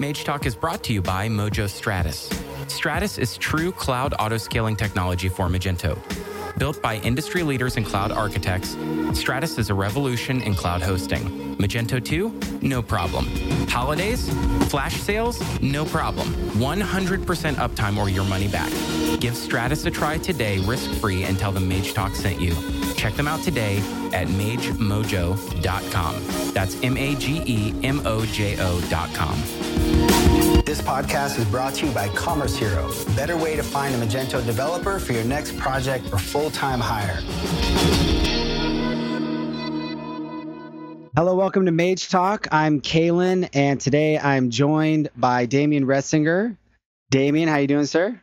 Mage Talk is brought to you by Mojo Stratus. Stratus is true cloud autoscaling technology for Magento. Built by industry leaders and cloud architects, Stratus is a revolution in cloud hosting. Magento 2? No problem. Holidays? Flash sales? No problem. 100% uptime or your money back. Give Stratus a try today, risk free, and tell them Mage Talk sent you. Check them out today at magemojo.com. That's M A G E M O J O.com. This podcast is brought to you by Commerce Hero, better way to find a Magento developer for your next project or full-time hire. Hello, welcome to Mage Talk. I'm Kalen, and today I'm joined by Damien Retzinger. Damien, how you doing, sir?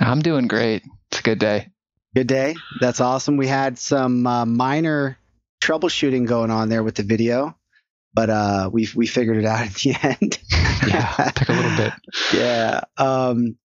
I'm doing great. It's a good day. Good day. That's awesome. We had some uh, minor troubleshooting going on there with the video, but uh, we we figured it out at the end. yeah, took a little bit. Yeah. Um,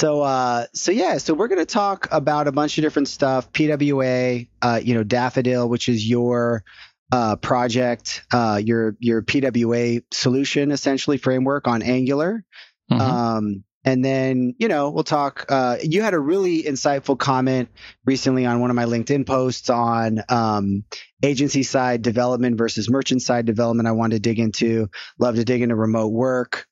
so uh, so yeah, so we're gonna talk about a bunch of different stuff. PWA, uh, you know, Daffodil, which is your uh, project, uh, your your PWA solution essentially framework on Angular. Mm-hmm. Um, and then, you know, we'll talk. Uh, you had a really insightful comment recently on one of my LinkedIn posts on um, agency side development versus merchant side development. I wanted to dig into, love to dig into remote work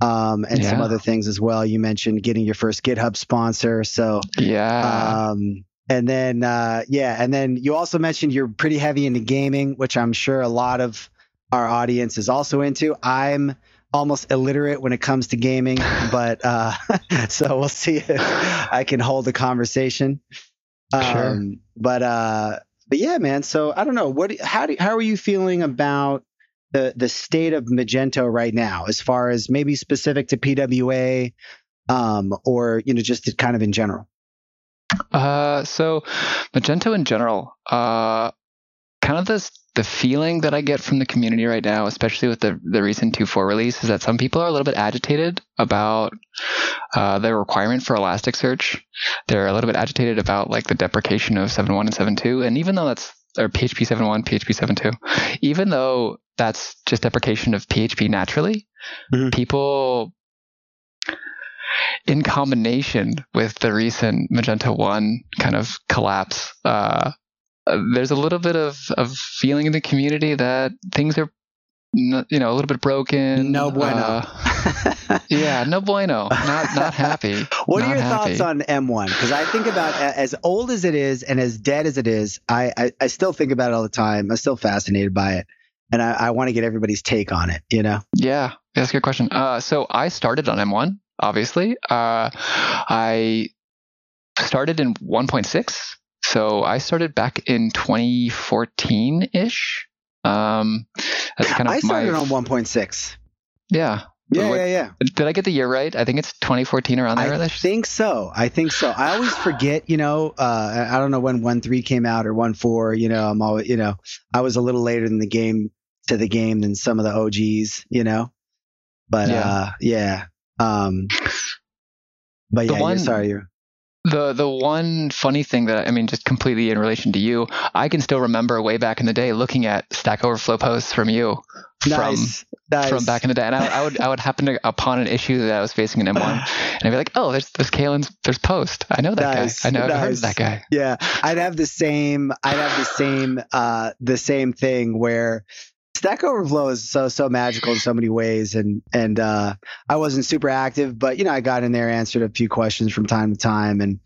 um, and yeah. some other things as well. You mentioned getting your first GitHub sponsor. So, yeah. Um, and then, uh, yeah. And then you also mentioned you're pretty heavy into gaming, which I'm sure a lot of our audience is also into. I'm, almost illiterate when it comes to gaming, but uh, so we'll see if I can hold a conversation. Sure. Um, but uh, but yeah, man. So I don't know what how do how are you feeling about the the state of Magento right now, as far as maybe specific to PWA, um, or you know just kind of in general. Uh, so Magento in general, uh, kind of this the feeling that I get from the community right now, especially with the the recent 2.4 release, is that some people are a little bit agitated about uh, the requirement for Elasticsearch. They're a little bit agitated about like the deprecation of 7.1 and 7.2, and even though that's or PHP 7.1, PHP 7.2, even though that's just deprecation of PHP naturally, mm-hmm. people in combination with the recent Magento 1 kind of collapse, uh, uh, there's a little bit of, of feeling in the community that things are you know a little bit broken no bueno. Uh, yeah no bueno. Not not happy. What not are your happy. thoughts on m1 because i think about as old as it is and as dead as it is I, I, I still think about it all the time. I'm still fascinated by it. And i, I want to get everybody's take on it you know? Yeah that's a good question. Uh, so i started on m1 obviously. Uh, i started in 1.6 so I started back in 2014 ish. Um, that's kind of I started my, on 1.6. Yeah. Yeah, what, yeah, yeah. Did I get the year right? I think it's 2014 around there. I think so. I think so. I always forget, you know, uh, I don't know when 1.3 came out or 1.4, you know, I'm always, you know, I was a little later in the game to the game than some of the OGs, you know, but, yeah. uh, yeah. Um, but yeah, one, you're, sorry, you're, the the one funny thing that I mean, just completely in relation to you, I can still remember way back in the day looking at Stack Overflow posts from you nice. from nice. from back in the day, and I, I, would I would happen to, upon an issue that I was facing in M1, and I'd be like, oh, there's there's Kalen's there's post. I know that nice. guy. I know. I've heard of that guy. Yeah, I'd have the same I'd have the same uh the same thing where Stack Overflow is so so magical in so many ways, and and uh, I wasn't super active, but you know I got in there, answered a few questions from time to time, and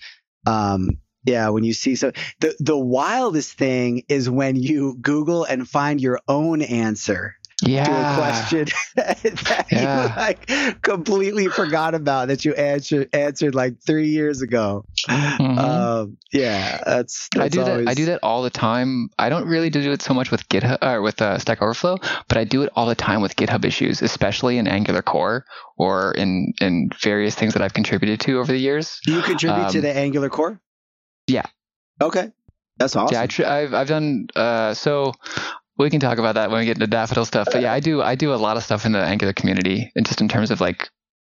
um, yeah, when you see so the the wildest thing is when you Google and find your own answer yeah. to a question that yeah. you like completely forgot about that you answered answered like three years ago. Mm-hmm. Um, yeah, that's, that's, I do always... that. I do that all the time. I don't really do it so much with GitHub or with uh, Stack Overflow, but I do it all the time with GitHub issues, especially in Angular Core or in in various things that I've contributed to over the years. Do you contribute um, to the Angular Core? Yeah. Okay. That's awesome. Yeah, I tr- I've I've done uh, so we can talk about that when we get into daffodil stuff. But yeah, I do I do a lot of stuff in the Angular community, and just in terms of like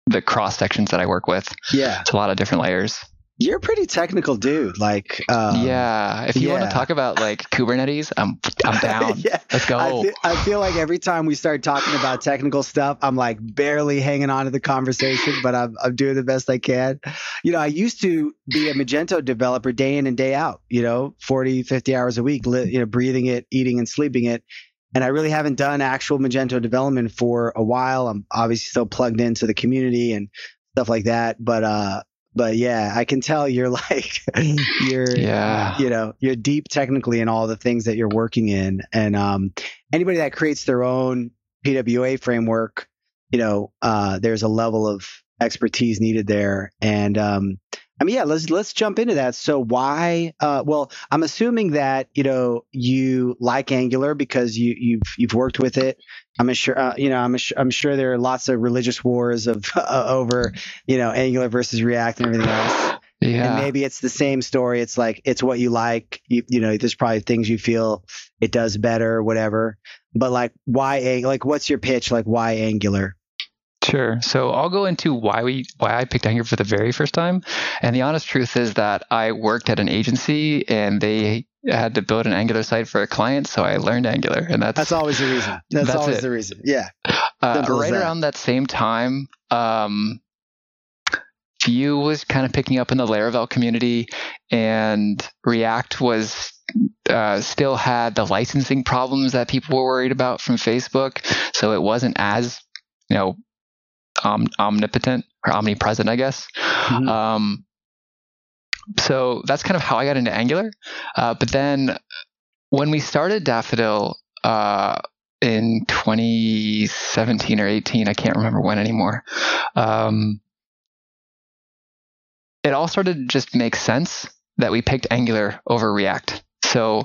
the cross sections that I work with. Yeah, it's a lot of different layers. You're a pretty technical dude. Like, um, yeah, if you want to talk about like Kubernetes, I'm I'm down. yeah. Let's go. I feel, I feel like every time we start talking about technical stuff, I'm like barely hanging on to the conversation, but I'm, I'm doing the best I can. You know, I used to be a Magento developer day in and day out, you know, 40, 50 hours a week, li- you know, breathing it, eating and sleeping it. And I really haven't done actual Magento development for a while. I'm obviously still plugged into the community and stuff like that. But, uh, but yeah, I can tell you're like, you're, yeah. you know you're deep technically in all the things that you're working in and um, anybody that creates their own pwa framework you know uh, there's a level of expertise needed there and um, i mean yeah let's let's jump into that so why uh, well i'm assuming that you know you like angular because you you've you've worked with it i'm sure uh, you know i'm sure, i'm sure there are lots of religious wars of uh, over you know angular versus react and everything else Yeah. and maybe it's the same story. It's like it's what you like. You, you know, there's probably things you feel it does better, whatever. But like, why? Like, what's your pitch? Like, why Angular? Sure. So I'll go into why we why I picked Angular for the very first time. And the honest truth is that I worked at an agency and they had to build an Angular site for a client, so I learned Angular, and that's That's always the reason. That's, That's always it. the reason. Yeah. uh, right that. around that same time. Um, Vue was kind of picking up in the Laravel community, and React was uh, still had the licensing problems that people were worried about from Facebook. So it wasn't as you know om- omnipotent or omnipresent, I guess. Mhm. Um, so that's kind of how I got into Angular. Uh, but then when we started Daffodil uh, in 2017 or 18, I can't remember when anymore. Um, it all started to just make sense that we picked Angular over React. So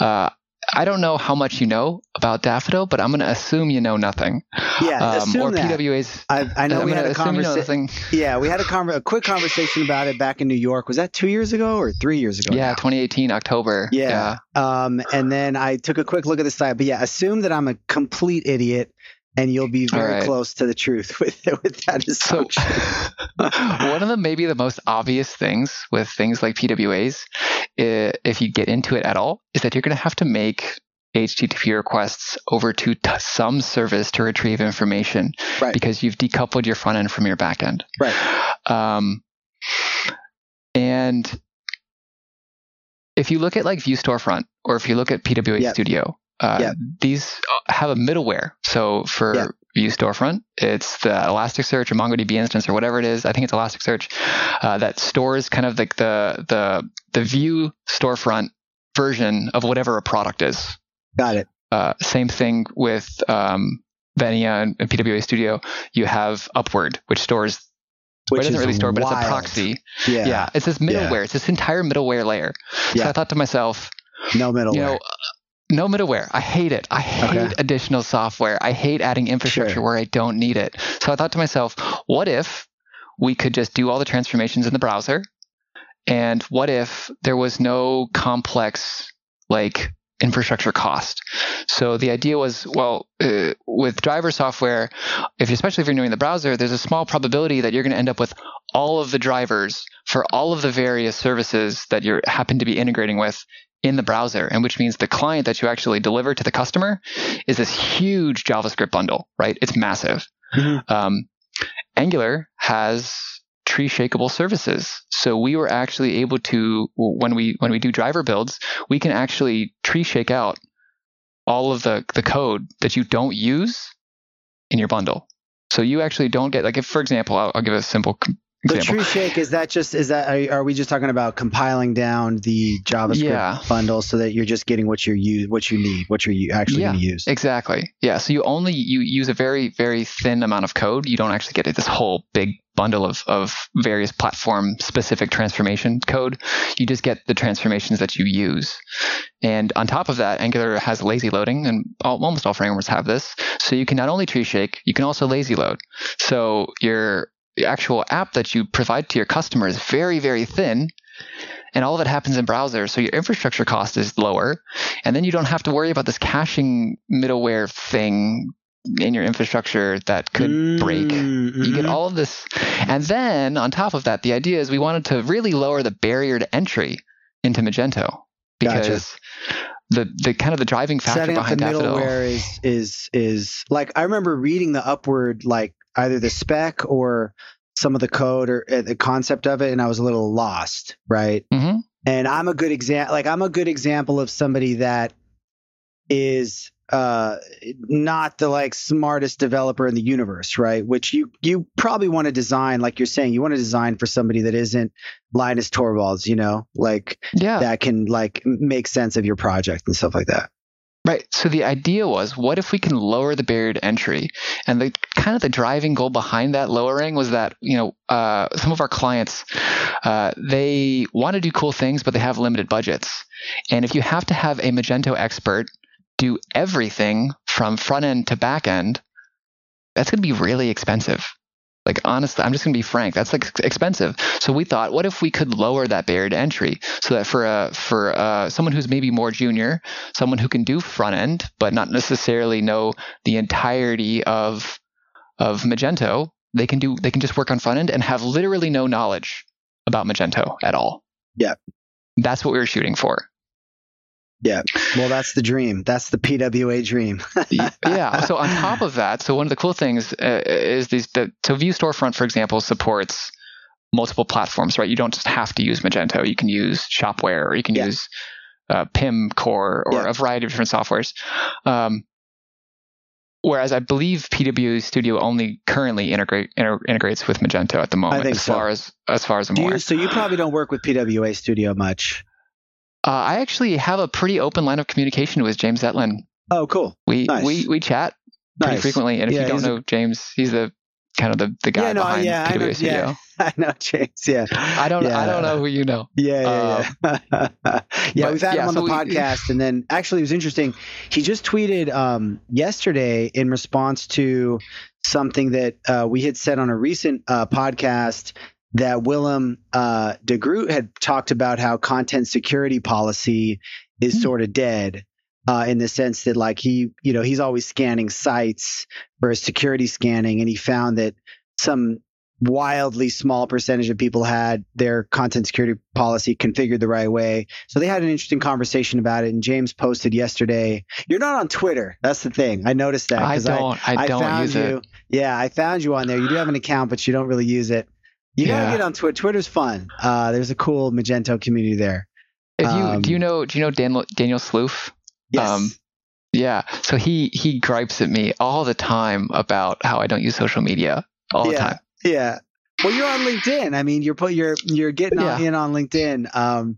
uh, I don't know how much you know about Daffodil, but I'm going to assume you know nothing. Yeah. Um, assume or that. PWA's. I, I know I'm we had a assume you know conversation. Yeah, we had a, conver- a quick conversation about it back in New York. Was that two years ago or three years ago? Yeah, now? 2018 October. Yeah. Um, and then I took a quick look at the site. But yeah, assume that I'm a complete idiot and you'll be very right. close to the truth with with that So, assumption. one of the maybe the most obvious things with things like PWAs, if you get into it at all, is that you're going to have to make HTTP requests over to t- some service to retrieve information Right. because you've decoupled your front end from your back end. Right. Um, and if you look at like Vue Storefront or if you look at PWA Yep. Studio, uh, Yep. these have a middleware. So for Yep. Vue Storefront, it's the Elasticsearch or MongoDB instance or whatever it is. I think it's Elasticsearch uh, that stores kind of like the the the Vue Storefront version of whatever a product is. Got it. Uh, same thing with um, Venia and, and PWA Studio. You have Upward, which stores. Which it doesn't really store, but it's a proxy. Yeah. Yeah, it's this middleware. It's this entire middleware layer. So Yeah. I thought to myself, No middleware. you know, uh, no middleware. I hate it. I hate Okay. additional software. I hate adding infrastructure Sure. where I don't need it. So I thought to myself, what if we could just do all the transformations in the browser? And what if there was no complex like infrastructure cost? So the idea was, well, uh, with driver software, if especially if you're doing the browser, there's a small probability that you're going to end up with all of the drivers for all of the various services that you happen to be integrating with in the browser, and which means the client that you actually deliver to the customer is this huge JavaScript bundle, right? It's massive. Mhm. Um, Angular has tree shakeable services, so we were actually able to when we when we do driver builds, we can actually tree shake out all of the the code that you don't use in your bundle. So you actually don't get like if, for example, I'll, I'll give a simple c- The example. tree shake is that just is that are, are we just talking about compiling down the JavaScript Yeah. bundle so that you're just getting what you use what you need what you're actually Yeah. going to use? Exactly. Yeah. So you only you use a very very thin amount of code. You don't actually get this whole big bundle of of various platform specific transformation code. You just get the transformations that you use. And on top of that, Angular has lazy loading, and all, almost all frameworks have this. So you can not only tree shake, you can also lazy load. So your the actual app that you provide to your customer is very very thin. And all of it happens in browsers. so your infrastructure cost is lower, and then you don't have to worry about this caching middleware thing in your infrastructure that could mm-hmm. break. You get all of this. And then on top of that, the idea is we wanted to really lower the barrier to entry into Magento because gotcha. the the kind of the driving factor Setting behind up the middleware is is is like I remember reading the upward like either the spec or some of the code or uh, the concept of it, and I was a little lost, right? Mm-hmm. And I'm a good example. Like I'm a good example of somebody that is uh not the like smartest developer in the universe right which you you probably want to design like you're saying you want to design for somebody that isn't linus torvalds you know like yeah that can like make sense of your project and stuff like that Right. So the idea was, what if we can lower the barrier to entry? And the kind of the driving goal behind that lowering was that you know uh, some of our clients uh, they want to do cool things, but they have limited budgets. And if you have to have a Magento expert do everything from front end to back end, that's going to be really expensive. Like honestly, I'm just gonna be frank. That's like expensive. So we thought, what if we could lower that barrier to entry so that for a for uh, someone who's maybe more junior, someone who can do front end but not necessarily know the entirety of of Magento, they can do they can just work on front end and have literally no knowledge about Magento at all. Yeah. That's what we were shooting for. Yeah. Well, that's the dream. That's the PWA dream. yeah. So on top of that, so one of the cool things uh, is these. The, so Vue Storefront, for example, supports multiple platforms, right? You don't just have to use Magento. You can use Shopware, or you can yeah. use uh, Pimcore, or yeah. a variety of different softwares. Um, whereas I believe PWA Studio only currently integrate inter, integrates with Magento at the moment, as so. far as as far as I'm aware. So you probably don't work with PWA Studio much. Uh, I actually have a pretty open line of communication with James Zetlin. Oh, cool. We nice. we we chat pretty nice. frequently, and if yeah, you don't know a... James, he's the kind of the, the guy yeah, no, behind yeah, PWA Studio. Yeah, I know James. Yeah, I don't yeah. I don't know who you know. Yeah, yeah, yeah. Um, yeah, we've had him on so the we, podcast, and then actually it was interesting. He just tweeted um, yesterday in response to something that uh, we had said on a recent uh, podcast that Willem uh, de Groot had talked about how content security policy is mm-hmm. sort of dead. Uh, in the sense that like he you know he's always scanning sites for security scanning and he found that some wildly small percentage of people had their content security policy configured the right way. So they had an interesting conversation about it and james posted yesterday. You're not on twitter. That's the thing. I noticed that i don't. I, I don't use you. It. yeah i found you on there. You do have an account but you don't really use it you yeah. gotta get on Twitter. Twitter's fun. Uh, there's a cool Magento community there. If you um, do you know do you know Daniel Daniel Sloof? Yes. Um, yeah. So he he gripes at me all the time about how I don't use social media all yeah, the time. Yeah. Well, you're on LinkedIn. I mean, you're put you're you're getting yeah. in on LinkedIn. Um,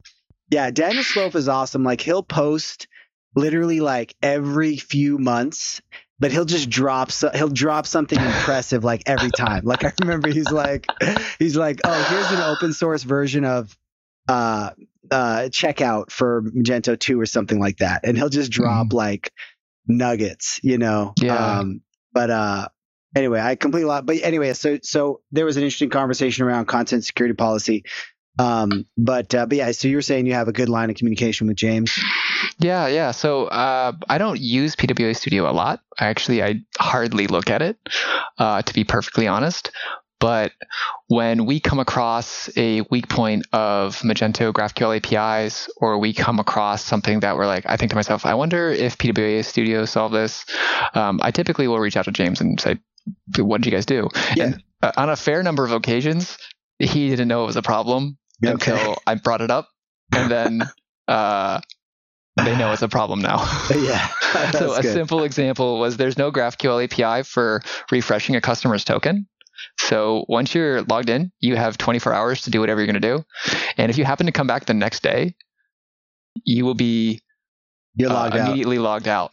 yeah, Daniel Sloof is awesome. Like he'll post literally like every few months but he'll just drop so, he'll drop something impressive like every time. Like I remember he's like he's like, "Oh, here's an open source version of uh uh checkout for Magento 2 or something like that." And he'll just drop mm. like nuggets, you know. Yeah. Um but uh anyway, I completely lot but anyway, so so there was an interesting conversation around content security policy. Um but uh but yeah, so you were saying you have a good line of communication with James. Yeah, yeah. So uh, I don't use PWA Studio a lot. Actually, I hardly look at it, uh, to be perfectly honest. But when we come across a weak point of Magento GraphQL APIs, or we come across something that we're like, I think to myself, I wonder if PWA Studio solved this. Um, I typically will reach out to James and say, "What did you guys do?" Yeah. And uh, on a fair number of occasions, he didn't know it was a problem okay. until I brought it up, and then uh, they know it's a problem now. yeah. so a good. simple example was there's no GraphQL API for refreshing a customer's token. So once you're logged in, you have 24 hours to do whatever you're going to do. And if you happen to come back the next day, you will be you're logged uh, immediately out. logged out.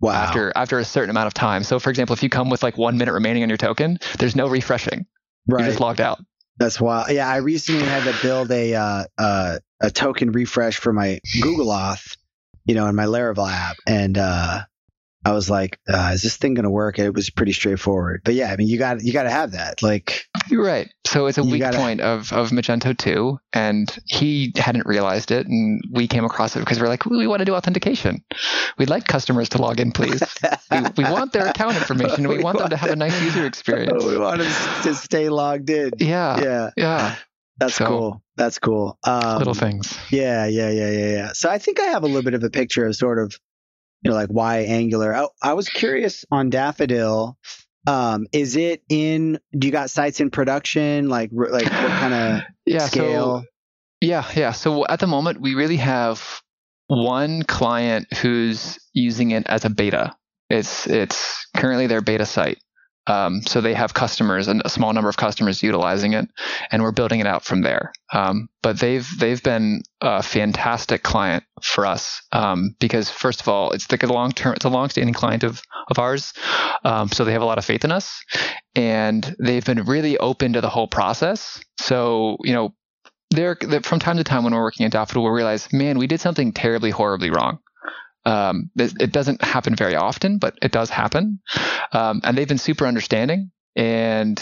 Wow. After after a certain amount of time. So for example, if you come with like one minute remaining on your token, there's no refreshing. Right. You're just logged out. That's wild. Yeah, I recently had to build a uh, uh, a token refresh for my Google Auth you know, in my Laravel app. And uh, I was like, uh, is this thing going to work? it was pretty straightforward. But yeah, I mean, you got you got to have that. Like, You're right. So it's a weak gotta- point of, of Magento 2, and he hadn't realized it, and we came across it because we're like, we want to do authentication. We'd like customers to log in, please. we, we want their account information, we, We want them to have a nice user experience. we want them to stay logged in. Yeah, Yeah, yeah, that's So- cool. That's cool. Um, little things. Yeah, yeah, yeah, yeah, yeah. So I think I have a little bit of a picture of sort of, you know, like why Angular. I, I was curious on Daffodil. Um, is it in? Do you got sites in production? Like, like what kind of Yeah, scale? so Yeah, yeah. So at the moment, we really have one client who's using it as a beta. It's it's currently their beta site. Um, so they have customers and a small number of customers utilizing it, and we're building it out from there. Um, but they've they've been a fantastic client for us um, because first of all, it's a long term, it's a long standing client of of ours. Um, so they have a lot of faith in us, and they've been really open to the whole process. So you know, there from time to time when we're working at Daffodil, we'll realize, man, we did something terribly, horribly wrong. Um, it, it doesn't happen very often, but it does happen. Um, and they've been super understanding. And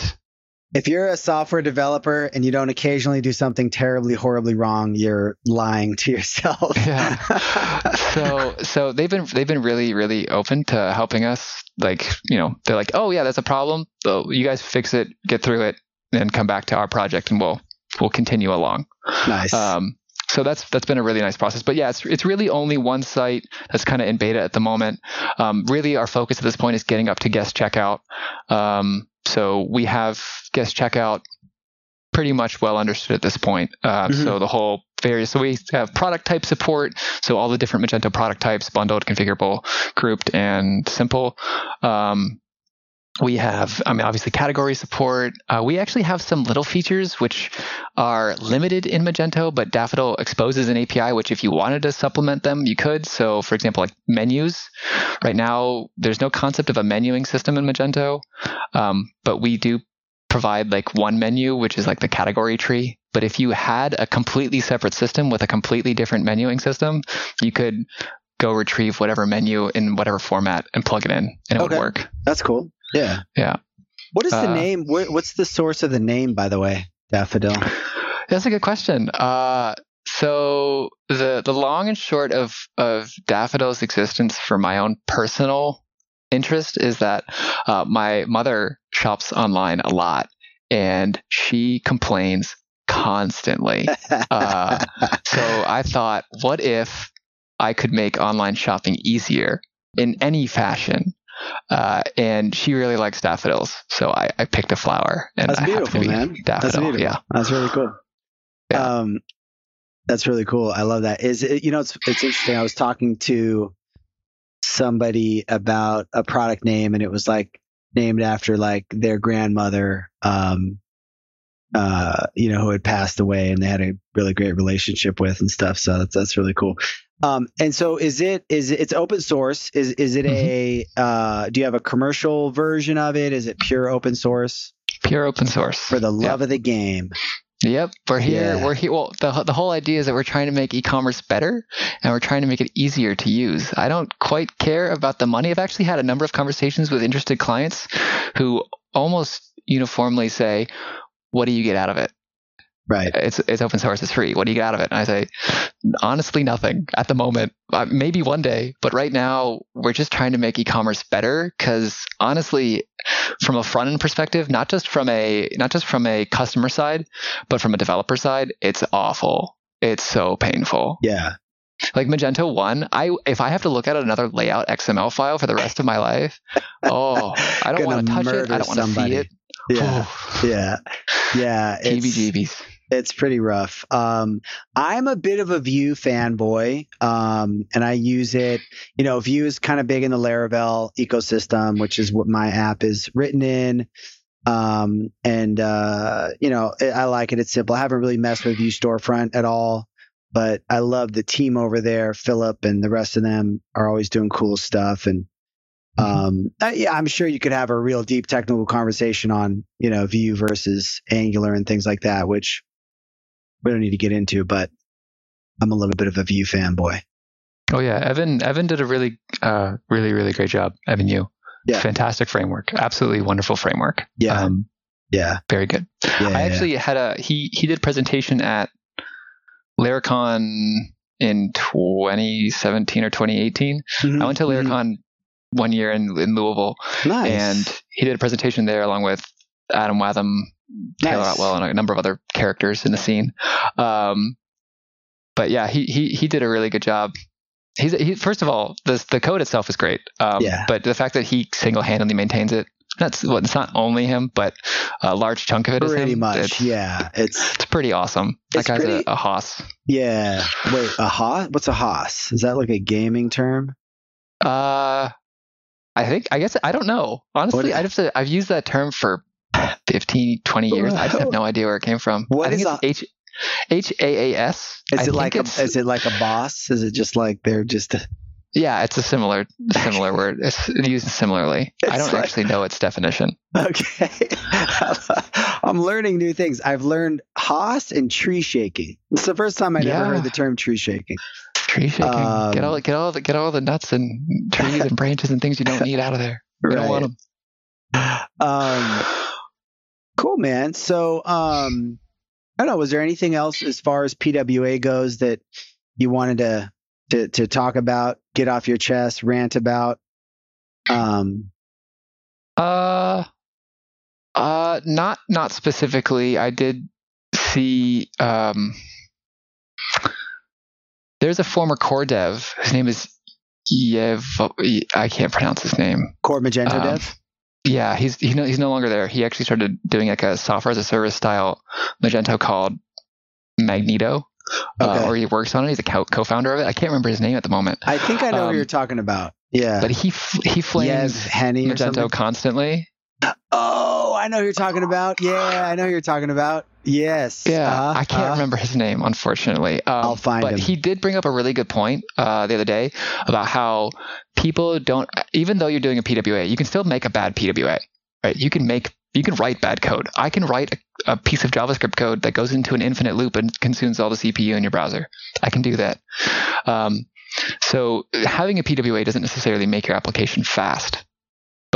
If you're a software developer and you don't occasionally do something terribly, horribly wrong, you're lying to yourself. Yeah. so so they've been they've been really really open to helping us. Like you know they're like, oh yeah, that's a problem. So you guys fix it, get through it, and come back to our project, and we'll we'll continue along. nice. Um, so that's that's been a really nice process. But yeah, it's it's really only one site that's kind of in beta at the moment. Um, really, our focus at this point is getting up to guest checkout. Um, so we have guest checkout pretty much well understood at this point. Uh, Mhm. So the whole various so we have product type support. So all the different Magento product types, bundled, configurable, grouped, and simple. Um, we have, I mean, obviously category support. Uh, we actually have some little features which are limited in Magento, but Daffodil exposes an API, which if you wanted to supplement them, you could. So, for example, like menus. Right now, there's no concept of a menuing system in Magento, um, but we do provide like one menu, which is like the category tree. But if you had a completely separate system with a completely different menuing system, you could go retrieve whatever menu in whatever format and plug it in, and it Okay. would work. That's cool. Yeah. Yeah. What is the Uh, name? What's the source of the name, by the way? Daffodil. That's a good question. Uh, so the the long and short of of Daffodil's existence for my own personal interest is that uh, my mother shops online a lot, and she complains constantly. Uh, so I thought, what if I could make online shopping easier in any fashion? Uh, and she really likes daffodils, so I, I picked a flower, and That's I beautiful, be man. That's beautiful. Yeah, That's really cool. Yeah. Um, that's really cool. I love that. Is it, you know, it's it's interesting. I was talking to somebody about a product name, and it was like named after like their grandmother, um, uh, you know, who had passed away, and they had a really great relationship with and stuff. So that's that's really cool. Um, and so is it is it, it's open source? Is is it a uh, do you have a commercial version of it? Is it pure open source pure open source for the love of the game? Yep, we're here. Yeah. We're here. Well, the the whole idea is that we're trying to make e-commerce better, and we're trying to make it easier to use. I don't quite care about the money. I've actually had a number of conversations with interested clients who almost uniformly say, "What do you get out of it? Right. It's it's open source. It's free. What do you get out of it?" And I say, honestly, nothing at the moment. Uh, maybe one day, but right now we're just trying to make e-commerce better. Because honestly, from a front end perspective, not just from a not just from a customer side, but from a developer side, it's awful. It's so painful. Yeah. Like Magento one, I if I have to look at another layout XML file for the rest of my life, oh, I don't want to touch it. I don't want to see it. Yeah. yeah. Yeah. It's, it's pretty rough. Um, I'm a bit of a Vue fanboy, um, and I use it. You know, Vue is kind of big in the Laravel ecosystem, which is what my app is written in. Um, and uh, you know, I I like it. It's simple. I haven't really messed with Vue storefront at all, but I love the team over there. Philip and the rest of them are always doing cool stuff. And um, uh, yeah, I'm sure you could have a real deep technical conversation on you know Vue versus Angular and things like that, which we don't need to get into. But I'm a little bit of a Vue fanboy. Oh yeah, Evan. Evan did a really, uh, really, really great job. Evan, you. Yeah. Fantastic framework. Absolutely wonderful framework. Yeah. Um, Yeah. Very good. Yeah. I actually had a he he did a presentation at Laracon in 2017 or 2018. Mhm, I went to mhm. Laracon one year in, in Louisville, Nice. and he did a presentation there along with Adam Wathan, Taylor Nice. Otwell, and a number of other characters in the scene. Um, but yeah, he he he did a really good job. He's he, first of all, the the code itself is great. Um, Yeah. But the fact that he single handedly maintains it. That's well, it's not only him, but a large chunk of it is pretty much. It's, yeah. It's it's pretty awesome. That guy's pretty- a, a hoss. yeah. Wait, a Haas? What's a hoss? Is that like a gaming term? Uh, I think I guess I don't know. Honestly, I'd have to. I've used that term for 15, 20 years. I just have no idea where it came from. What I think is it's H H A A S. Is I it like a, is it like a boss? Is it just like they're just yeah? It's a similar similar word. It's used similarly. I don't like- actually know its definition. okay? I'm learning new things. I've learned Haas and tree shaking. It's the first time I've ever heard the term tree shaking. Tree shaking. Um, get all get all the get all the nuts and trees and branches and things you don't need out of there. We don't want them. Um, cool, man. So, um, I don't know. Was there anything else as far as PWA goes that you wanted to to to talk about, get off your chest, rant about? Um, Uh, uh, not not specifically. I did see. Um, there's a former core dev. His name is Yev. I can't pronounce his name. Core Magento Um, Dev. Yeah, he's he's no, he's no longer there. He actually started doing like a software as a service style Magento called Magneto, Okay. uh, or he works on it. He's a co- co-founder of it. I can't remember his name at the moment, I think I know who um, you're talking about. Yeah. but he f- he Yev flames Henny Magento constantly. Oh, I know who you're talking about. Yeah, I know who you're talking about. Yes. Yeah, Uh-huh, I can't uh-huh. remember his name, unfortunately. Um, I'll find but him. he did bring up a really good point uh, the other day about how people don't, even though you're doing a PWA, you can still make a bad PWA, right? You can make, you can write bad code. I can write a, a piece of JavaScript code that goes into an infinite loop and consumes all the CPU in your browser. I can do that. Um, so having a PWA doesn't necessarily make your application fast,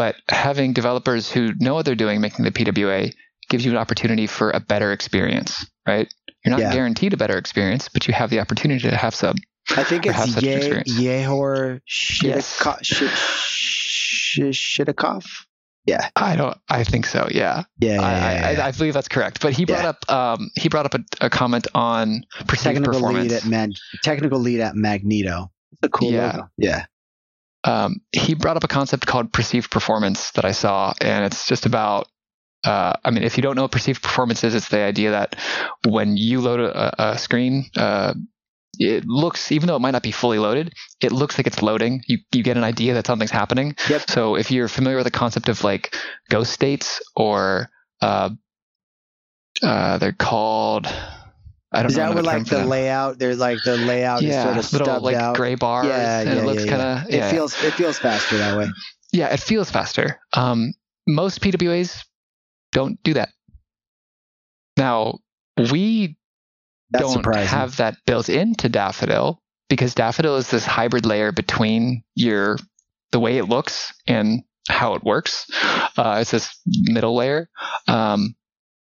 but having developers who know what they're doing making the PWA gives you an opportunity for a better experience, right? You're not Yeah. guaranteed a better experience, but you have the opportunity to have some. I think it's Ye-. Yehor Yes. Shitiko- Shi- Shi- Shitakov. Yeah, I don't. I think so. Yeah, yeah, yeah, I, yeah. I, I believe that's correct. But he brought up. Um, he brought up a, a comment on perceived technical performance. lead at Mag- technical lead at Magneto. It's a cool Yeah. logo. Yeah, um, he brought up a concept called perceived performance that I saw, and it's just about. Uh, I mean, if you don't know what perceived performance is, it's the idea that when you load a, a screen, uh, it looks, even though it might not be fully loaded, it looks like it's loading. You you get an idea that something's happening. Yep. So if you're familiar with the concept of like ghost states or uh, uh, they're called. I don't is know that where like the layout? There's like the layout is yeah, sort of little like out. gray bars, yeah, yeah, it looks yeah, kind yeah. of It feels it feels faster that way. yeah, it feels faster. Um, most PWAs don't do that. Now, we That's don't surprising. have that built into Daffodil because Daffodil is this hybrid layer between your the way it looks and how it works. Uh, it's this middle layer. Um,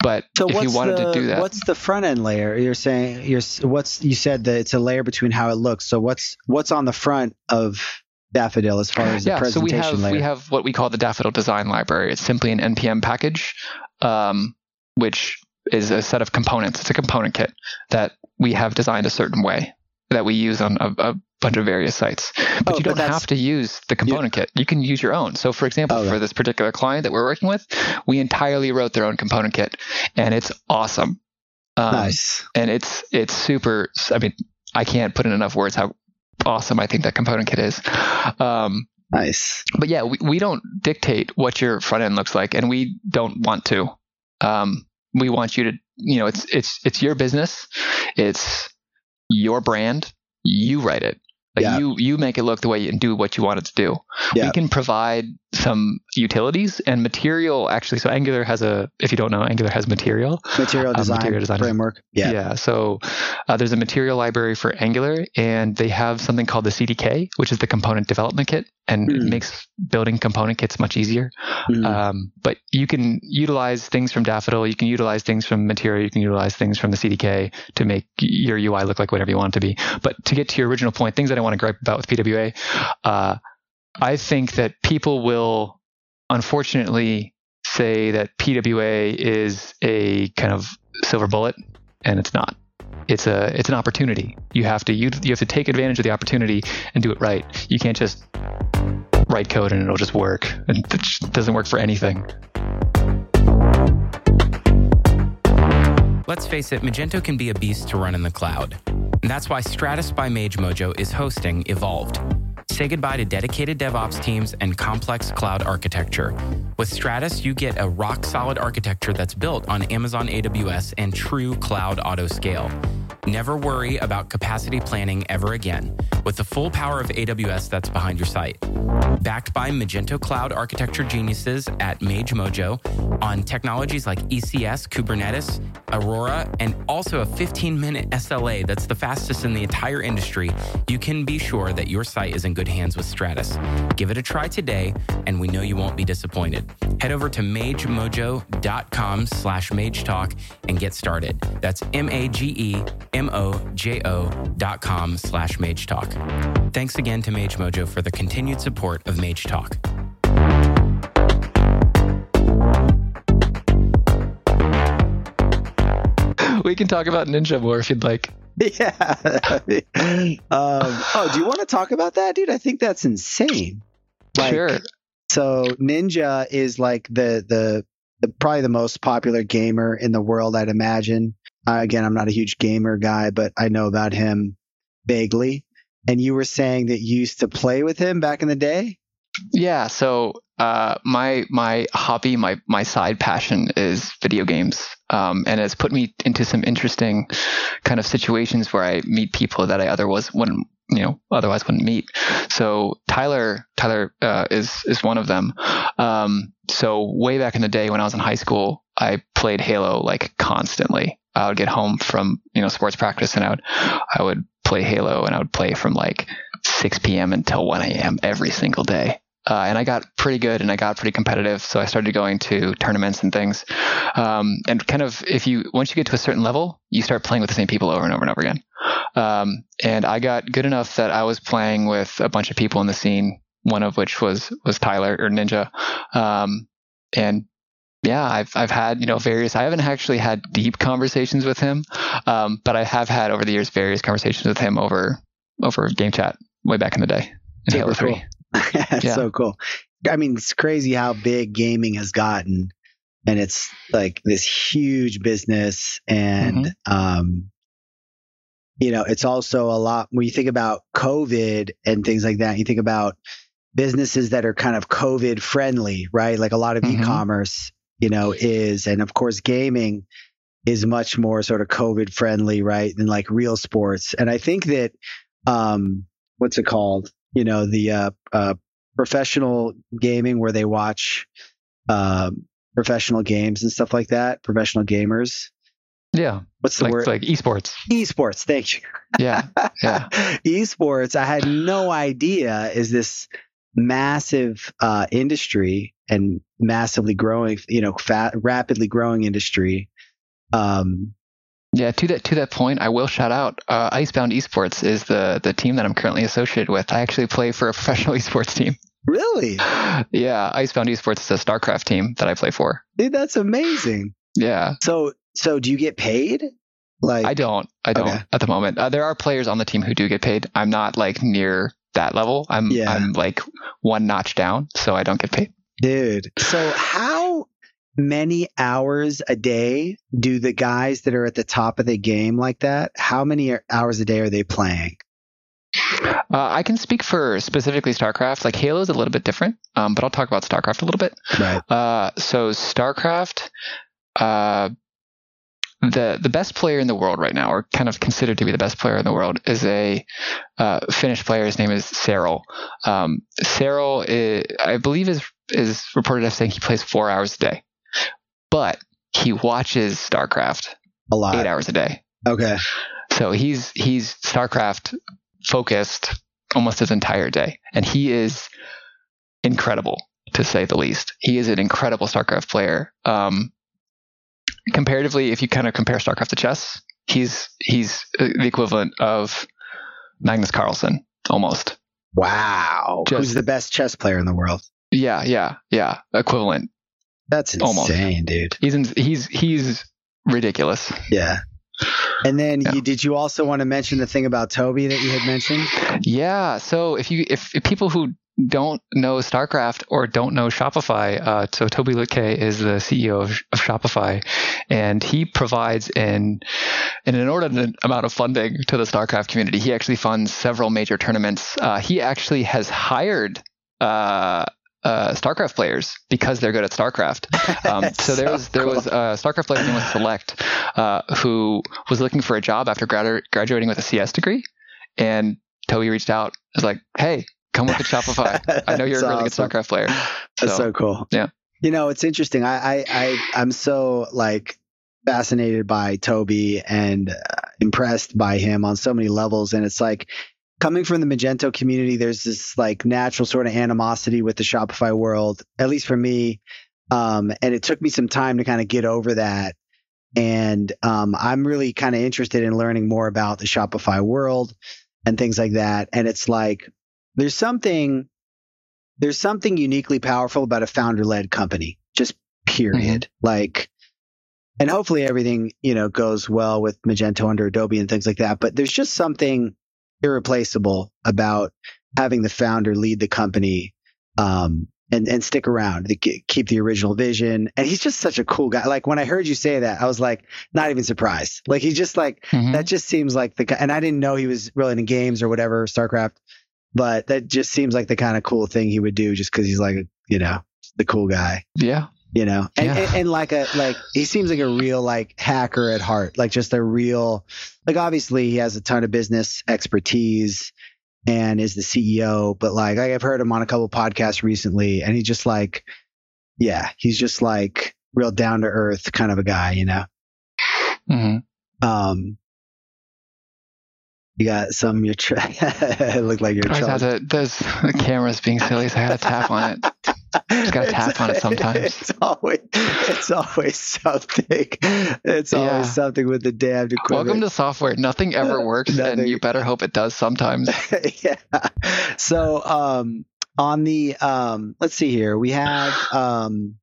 but so if what's you wanted the, to do that, what's the front end layer? You're saying you're what's you said that it's a layer between how it looks. So what's what's on the front of Daffodil as far as the yeah, so we presentation have layer? we have what we call the Daffodil Design Library. It's simply an npm package, um, which is a set of components. It's a component kit that we have designed a certain way that we use on a, a bunch of various sites. But Oh, you don't that's- have to use the component kit. You can use your own. So, for example, Okay. for this particular client that we're working with, we entirely wrote their own component kit, and it's awesome. Um, nice. and it's it's super. I mean, I can't put in enough words how awesome I think that component kit is. Um, Nice. but yeah, we, we don't dictate what your front end looks like, and we don't want to. Um, we want you to, you know, it's it's it's your business, it's your brand. You write it. Like Yeah. you you make it look the way you and do what you want it to do. Yeah. We can provide some utilities and material actually so angular has a if you don't know angular has material material design, um, material design framework yeah yeah so uh, there's a material library for angular and they have something called the cdk which is the component development kit and mm. it hmm. makes building component kits much easier mm. um, but you can utilize things from daffodil you can utilize things from material you can utilize things from the cdk to make your ui look like whatever you want it to be but to get to your original point things that i want to gripe about with pwa uh, I think that people will unfortunately say that PWA is a kind of silver bullet, and it's not. It's a it's an opportunity. You have to you, you have to take advantage of the opportunity and do it right. You can't just write code and it'll just work. It doesn't work for anything. Let's face it, Magento can be a beast to run in the cloud. And that's why Stratus by Mage Mojo is hosting Evolved Say goodbye to dedicated DevOps teams and complex cloud architecture. With Stratus, you get a rock solid architecture that's built on Amazon AWS and true cloud auto scale. Never worry about capacity planning ever again with the full power of AWS that's behind your site. Backed by Magento Cloud architecture geniuses at Mage Mojo on technologies like ECS, Kubernetes, Aurora, and also a 15 minute SLA that's the fastest in the entire industry, you can be sure that your site is in good hands with Stratus. Give it a try today, and we know you won't be disappointed. Head over to magemojo.com slash magetalk and get started. That's M-A-G-E M-O-J-O dot com slash magetalk. Thanks again to Mage Mojo for the continued support of Mage Talk. we can talk about Ninja more if you'd like. Yeah. um, oh, do you want to talk about that, dude? I think that's insane. Like, sure. So Ninja is like the, the the probably the most popular gamer in the world, I'd imagine. Uh, again, I'm not a huge gamer guy, but I know about him vaguely. And you were saying that you used to play with him back in the day. Yeah. So uh, my my hobby, my my side passion is video games, um, and it's put me into some interesting kind of situations where I meet people that I otherwise wouldn't you know otherwise wouldn't meet. So Tyler Tyler uh, is is one of them. Um, so way back in the day when I was in high school, I played Halo like constantly. I would get home from you know sports practice and I would I would play Halo and I would play from like 6 p.m. until 1 a.m. every single day. Uh, and I got pretty good and I got pretty competitive. So I started going to tournaments and things. Um, and kind of if you once you get to a certain level, you start playing with the same people over and over and over again. Um, and I got good enough that I was playing with a bunch of people in the scene. One of which was was Tyler or Ninja. Um, and yeah, I've I've had you know various. I haven't actually had deep conversations with him, um, but I have had over the years various conversations with him over over game chat way back in the day in Halo Three. Cool. That's yeah. so cool. I mean, it's crazy how big gaming has gotten, and it's like this huge business, and mm-hmm. um, you know, it's also a lot when you think about COVID and things like that. You think about businesses that are kind of COVID friendly, right? Like a lot of mm-hmm. e-commerce, you know, is, and of course, gaming is much more sort of COVID friendly, right? Than like real sports. And I think that, um, what's it called? You know, the, uh, uh, professional gaming where they watch, uh, professional games and stuff like that, professional gamers. Yeah. What's the like, word? Like esports. Esports. Thank you. Yeah. Yeah. esports. I had no idea is this massive uh, industry and massively growing, you know, fat, rapidly growing industry. Um, yeah, to that to that point, I will shout out uh, Icebound Esports is the the team that I'm currently associated with. I actually play for a professional esports team. Really? Yeah, Icebound Esports is a StarCraft team that I play for. Dude, that's amazing. Yeah. So so do you get paid? Like I don't. I don't okay. at the moment. Uh, there are players on the team who do get paid. I'm not like near that level. I'm yeah. I'm like one notch down, so I don't get paid. Dude, so how many hours a day do the guys that are at the top of the game like that? How many hours a day are they playing? Uh, I can speak for specifically StarCraft. Like Halo is a little bit different, um, but I'll talk about StarCraft a little bit. Right. Uh, so StarCraft, uh, the the best player in the world right now, or kind of considered to be the best player in the world, is a uh, Finnish player. His name is Serral. Um, Serral, is, I believe, is is reported as saying he plays four hours a day, but he watches StarCraft a lot, eight hours a day. Okay, so he's he's StarCraft focused almost his entire day, and he is incredible to say the least. He is an incredible StarCraft player. Um, comparatively, if you kind of compare StarCraft to chess, he's he's the equivalent of Magnus Carlsen almost. Wow, Just, who's the best chess player in the world? Yeah, yeah, yeah, equivalent. That's insane, almost. dude. He's in, he's he's ridiculous. Yeah. And then yeah. you, did you also want to mention the thing about Toby that you had mentioned? Yeah. So if you if, if people who don't know StarCraft or don't know Shopify, uh, so Toby Lütke is the CEO of, of, Shopify, and he provides an, an inordinate amount of funding to the StarCraft community. He actually funds several major tournaments. Uh, he actually has hired uh, uh, StarCraft players because they're good at StarCraft. Um, so, there was there cool. was a StarCraft player named Select uh, who was looking for a job after gradu- graduating with a CS degree, and Toby reached out. Was like, "Hey, come with the Shopify. I know you're a really awesome. good StarCraft player." So, That's so cool. Yeah. You know, it's interesting. I I, I I'm so like fascinated by Toby and uh, impressed by him on so many levels, and it's like coming from the Magento community, there's this like natural sort of animosity with the Shopify world, at least for me. Um, and it took me some time to kind of get over that. And um, I'm really kind of interested in learning more about the Shopify world and things like that. And it's like there's something there's something uniquely powerful about a founder led company, just period. Mm-hmm. Like and hopefully everything, you know, goes well with Magento under Adobe and things like that. But there's just something irreplaceable about having the founder lead the company um, and and stick around to keep the original vision. And he's just such a cool guy. Like when I heard you say that, I was like, not even surprised. Like he's just like mm-hmm. that. Just seems like the guy. and I didn't know he was really into games or whatever StarCraft, but that just seems like the kind of cool thing he would do just because he's like you know the cool guy. Yeah. You know, and, yeah. and, and like a like he seems like a real like hacker at heart, like just a real like obviously he has a ton of business expertise and is the CEO, but like I've heard him on a couple podcasts recently and he just like yeah, he's just like real down to earth kind of a guy, you know. Mm-hmm. Um you got some you're trying it looked like you're trying to those the cameras being silly so I had to tap on it. Just gotta tap on it sometimes. It's always, it's always something. It's yeah. always something with the damned equipment. Welcome to software. Nothing ever works, Nothing. and you better hope it does sometimes. yeah. So, um, on the um, let's see here, we have um,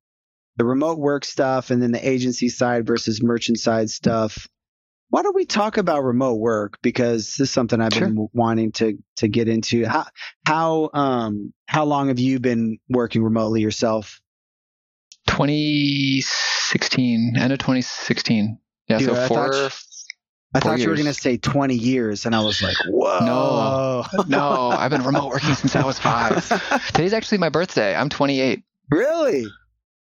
the remote work stuff, and then the agency side versus merchant side stuff. Why don't we talk about remote work because this is something I've sure. been wanting to to get into. How how um how long have you been working remotely yourself? 2016, end of 2016. Yeah, Dude, so I four. Thought, I thought you were going to say 20 years, and I was like, whoa. No, no, I've been remote working since I was five. Today's actually my birthday. I'm 28. Really?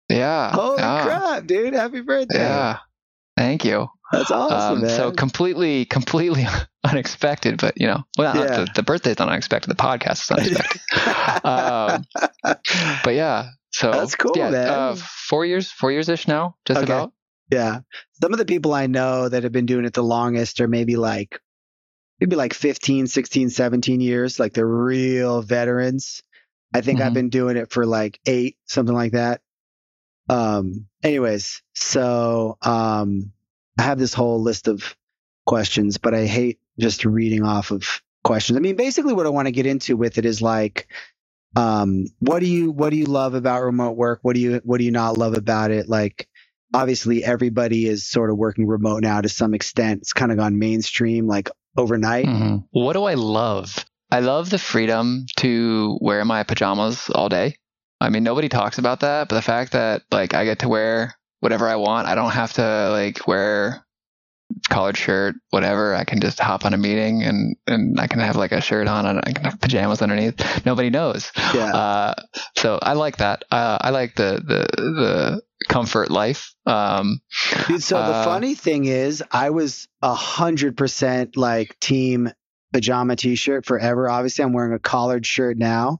Yeah. Holy yeah. crap, dude. Happy birthday. Yeah. Thank you. That's awesome, um. So completely, completely unexpected, but you know, well, yeah. the, the birthday's not unexpected. The podcast is unexpected. um, but yeah, so that's cool, yeah, man. Uh, four years, four years ish now, just okay. about. Yeah. Some of the people I know that have been doing it the longest are maybe like, maybe like 15, 16, 17 years. Like they're real veterans. I think mm-hmm. I've been doing it for like eight, something like that. Um, anyways, so, um, I have this whole list of questions, but I hate just reading off of questions. I mean, basically what I want to get into with it is like, um, what do you, what do you love about remote work? What do you, what do you not love about it? Like, obviously everybody is sort of working remote now to some extent. It's kind of gone mainstream like overnight. Mm-hmm. What do I love? I love the freedom to wear my pajamas all day. I mean, nobody talks about that, but the fact that like I get to wear whatever I want. I don't have to like wear collared shirt, whatever. I can just hop on a meeting and, and I can have like a shirt on and I can have pajamas underneath. Nobody knows. Yeah. Uh, so I like that. Uh, I like the, the, the, comfort life. Um, Dude, so the uh, funny thing is, I was a hundred percent like team pajama t-shirt forever. Obviously, I'm wearing a collared shirt now,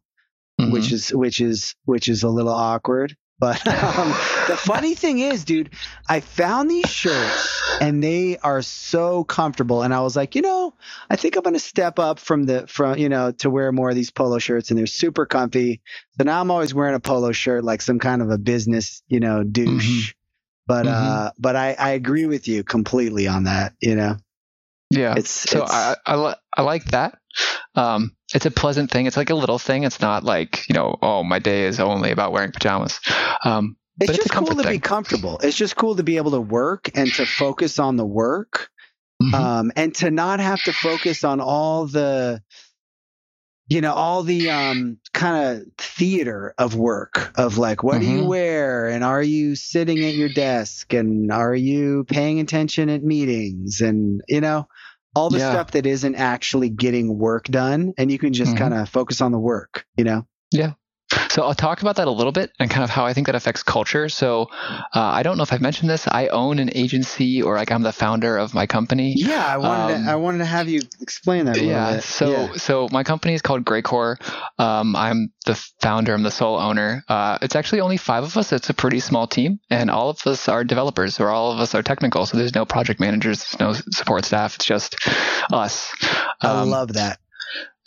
mhm. which is which is which is a little awkward. But um, the funny thing is, dude, I found these shirts and they are so comfortable. And I was like, you know, I think I'm gonna step up from the from you know to wear more of these polo shirts, and they're super comfy. So now I'm always wearing a polo shirt like some kind of a business, you know, douche. But uh, but I I agree with you completely on that. You know, yeah. it's so it's, I, I, li- I like that. Um, it's a pleasant thing. It's like a little thing. It's not like, you know, oh, my day is only about wearing pajamas. Um, it's but it's just cool to be comfortable. It's just cool to be able to work and to focus on the work mhm. um, and to not have to focus on all the you know all the um, kind of theater of work of like what do you Mhm. wear and are you sitting at your desk and are you paying attention at meetings and you know all the Yeah. stuff that isn't actually getting work done and you can just Mhm. kind of focus on the work you know So I'll talk about that a little bit and kind of how I think that affects culture. So uh, I don't know if I've mentioned this. I own an agency or like I'm the founder of my company. yeah i wanted Um, to, i wanted to have you explain that a little yeah. bit So Yeah. so my company is called Graycore. Um, I'm the founder. I'm the sole owner. Uh, it's actually only five of us. It's a pretty small team, and all of us are developers, or all of us are technical. So there's no project managers, there's no support staff. It's just us. i Um, love that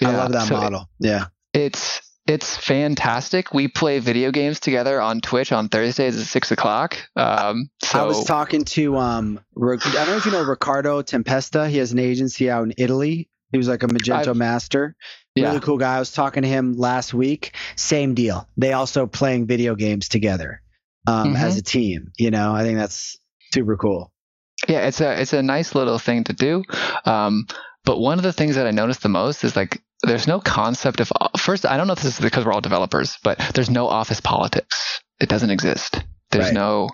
i love that so model yeah It's it's fantastic. We play video games together on Twitch on Thursdays at six o'clock. Um, so I was talking to um, I don't know if you know Riccardo Tempesta. He has an agency out in Italy. He was like a Magento I've- master. yeah. Really cool guy. I was talking to him last week. Same deal. They also playing video games together um, Mhm. as a team. You know, I think that's super cool. Yeah, it's a it's a nice little thing to do. Um, but one of the things that I noticed the most is like there's no concept of first. I don't know if this is because we're all developers, but there's no office politics. It doesn't exist. There's Right. no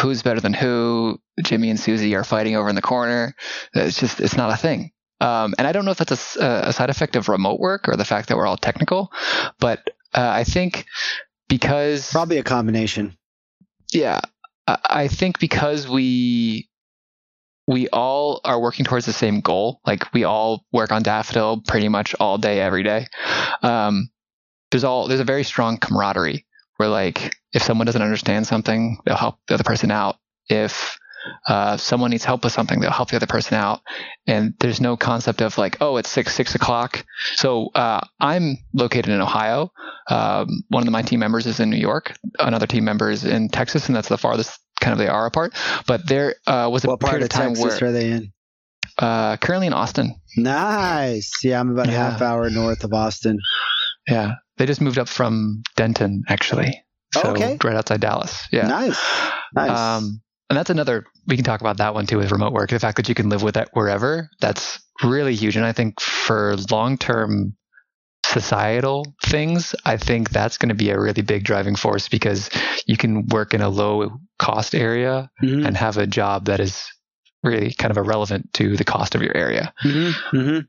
who's better than who. Jimmy and Susie are fighting over in the corner. It's just it's not a thing. Um, and I don't know if that's a side effect of remote work or the fact that we're all technical, but uh, I think because Probably a combination. yeah, I I think because we we all are working towards the same goal. Like we all work on Daffodil pretty much all day, every day. Um, there's all there's a very strong camaraderie where like if someone doesn't understand something, they'll help the other person out. If uh, someone needs help with something, they'll help the other person out. And there's no concept of like, oh, it's six six o'clock. So uh, I'm located in Ohio. Um, one of my team members is in New York. Another team member is in Texas, and that's the farthest kind of they are apart. But there uh, was a What part period of of time Texas where are they in? uh, currently in Austin. Nice. Yeah, I'm about a half hour north of Austin. Yeah, they just moved up from Denton actually. So Okay. right outside Dallas. Yeah. Nice. Nice. Um, and that's another. We can talk about that one too with remote work. The fact that you can live with it wherever. That's really huge. And I think for long term societal things, I think that's going to be a really big driving force because you can work in a low cost area Mhm. and have a job that is really kind of irrelevant to the cost of your area. Mhm. Mhm.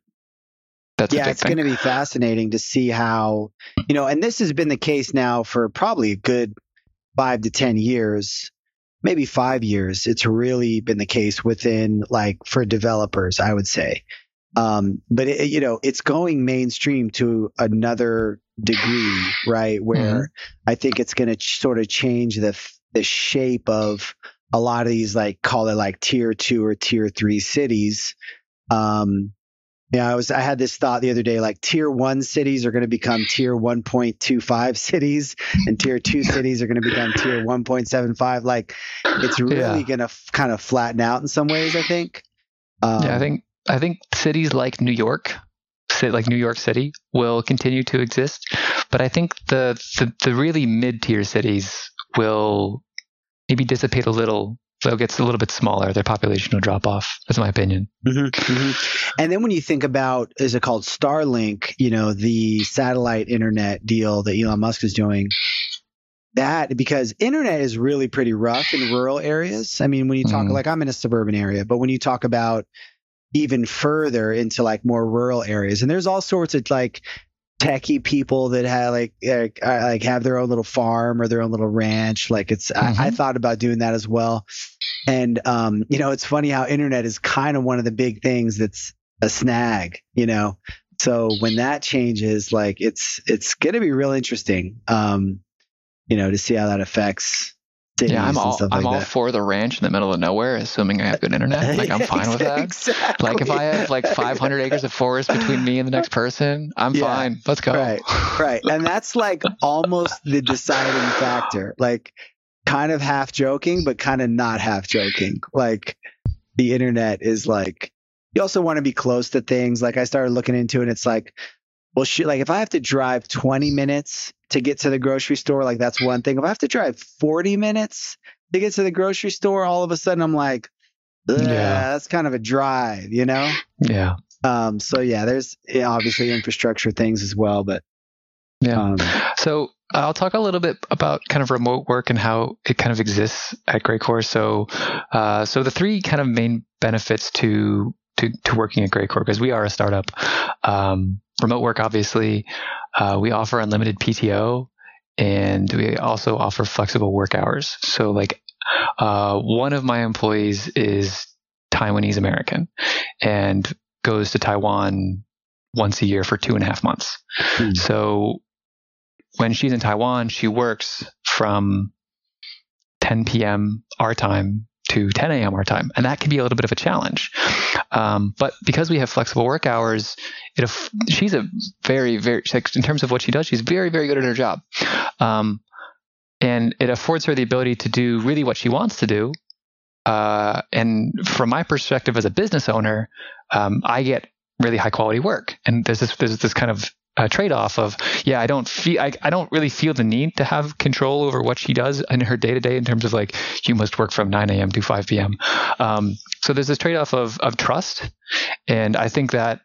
That's yeah, it's going to be fascinating to see how, you know, and this has been the case now for probably a good five to 10 years, maybe five years. It's really been the case within like for developers, I would say. Um, but it, you know, it's going mainstream to another degree, right? Where I think it's going to ch- sort of change the, f- the shape of a lot of these, like call it like tier two or tier three cities. Um, yeah, I was I had this thought the other day like tier 1 cities are going to become tier 1.25 cities and tier 2 cities are going to become tier 1.75 like it's really Yeah. going to f- kind of flatten out in some ways I think. Um, yeah, I think I think cities like New York, like New York City, will continue to exist, but I think the the, the really mid tier cities will maybe dissipate a little. They'll get a little bit smaller. Their population will drop off. That's my opinion. Mhm, mhm. And then when you think about, is it called Starlink? You know, the satellite internet deal that Elon Musk is doing. That because internet is really pretty rough in rural areas. I mean, when you talk Mhm. like I'm in a suburban area, but when you talk about even further into like more rural areas, and there's all sorts of like techie people that have like like, uh, like have their own little farm or their own little ranch. Like it's I, I Mhm. thought about doing that as well. And um, you know, it's funny how internet is kind of one of the big things that's a snag. You know, so when that changes, like it's it's gonna be real interesting. Um, you know, to see how that affects Yeah, I'm all I'm like all that. for the ranch in the middle of nowhere, assuming I have good internet. Like I'm fine with that. exactly. Like if I have like 500 acres of forest between me and the next person, I'm Yeah. fine. Let's go. Right, right. And that's like almost the deciding factor. Like kind of half joking, but kind of not half joking. Like the internet is like, you also want to be close to things. Like I started looking into it and it's like, well, shit, like if I have to drive 20 minutes to get to the grocery store, like that's one thing. If I have to drive 40 minutes to get to the grocery store, all of a sudden I'm like, Yeah. that's kind of a drive, you know? Yeah. Um, so yeah, there's yeah, obviously infrastructure things as well, but Yeah. um, So I'll talk a little bit about kind of remote work and how it kind of exists at Graycore. So, uh, so the three kind of main benefits to to, to working at Graycore because we are a startup. Um, remote work, obviously, uh, we offer unlimited PTO, and we also offer flexible work hours. So, like, uh, one of my employees is Taiwanese American and goes to Taiwan once a year for two and a half months. Hmm. So when she's in Taiwan, she works from 10 p.m. our time to 10 a.m. our time, and that can be a little bit of a challenge. Um, but because we have flexible work hours, it she's a very, very in terms of what she does, she's very, very good at her job, um, and it affords her the ability to do really what she wants to do. Uh, and from my perspective as a business owner, um, I get really high quality work, and there's this there's this kind of uh, trade off of yeah I don't feel I, I don't really feel the need to have control over what she does in her day to day in terms of like you must work from 9 a.m. to 5 p.m. Um, so there's this trade off of of trust, and I think that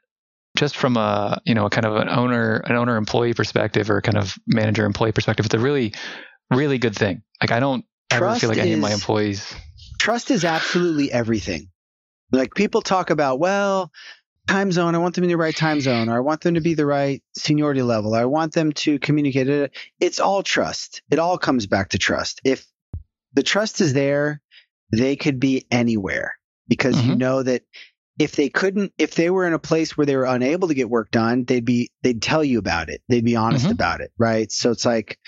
just from a you know a kind of an owner an owner employee perspective or kind of manager employee perspective, it's a really really good thing. Like I don't ever Trust feel like any of my employees. trust is absolutely everything. Like people talk about, well, time zone, I want them in the right time zone, or I want them to be the right seniority level, I want them to communicate it. It's all trust. It all comes back to trust. If the trust is there, they could be anywhere because you Mhm. know that if they couldn't, if they were in a place where they were unable to get work done, they'd be, they'd tell you about it. They'd be honest Mhm. about it. Right. So it's like,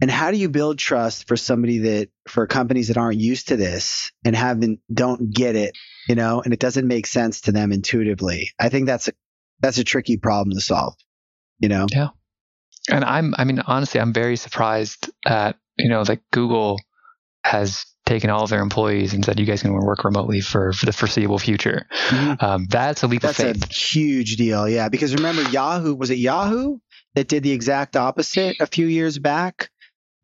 and how do you build trust for somebody that for companies that aren't used to this and haven't don't get it, you know, and it doesn't make sense to them intuitively? I think that's a that's a tricky problem to solve. You know? Yeah. And I'm, I mean, honestly, I'm very surprised at, you know, that Google has taken all of their employees and said, you guys can work remotely for, for the foreseeable future. Mhm. Um, that's a leap. That's of a huge deal. Yeah. Because remember Yahoo was it Yahoo that did the exact opposite a few years back?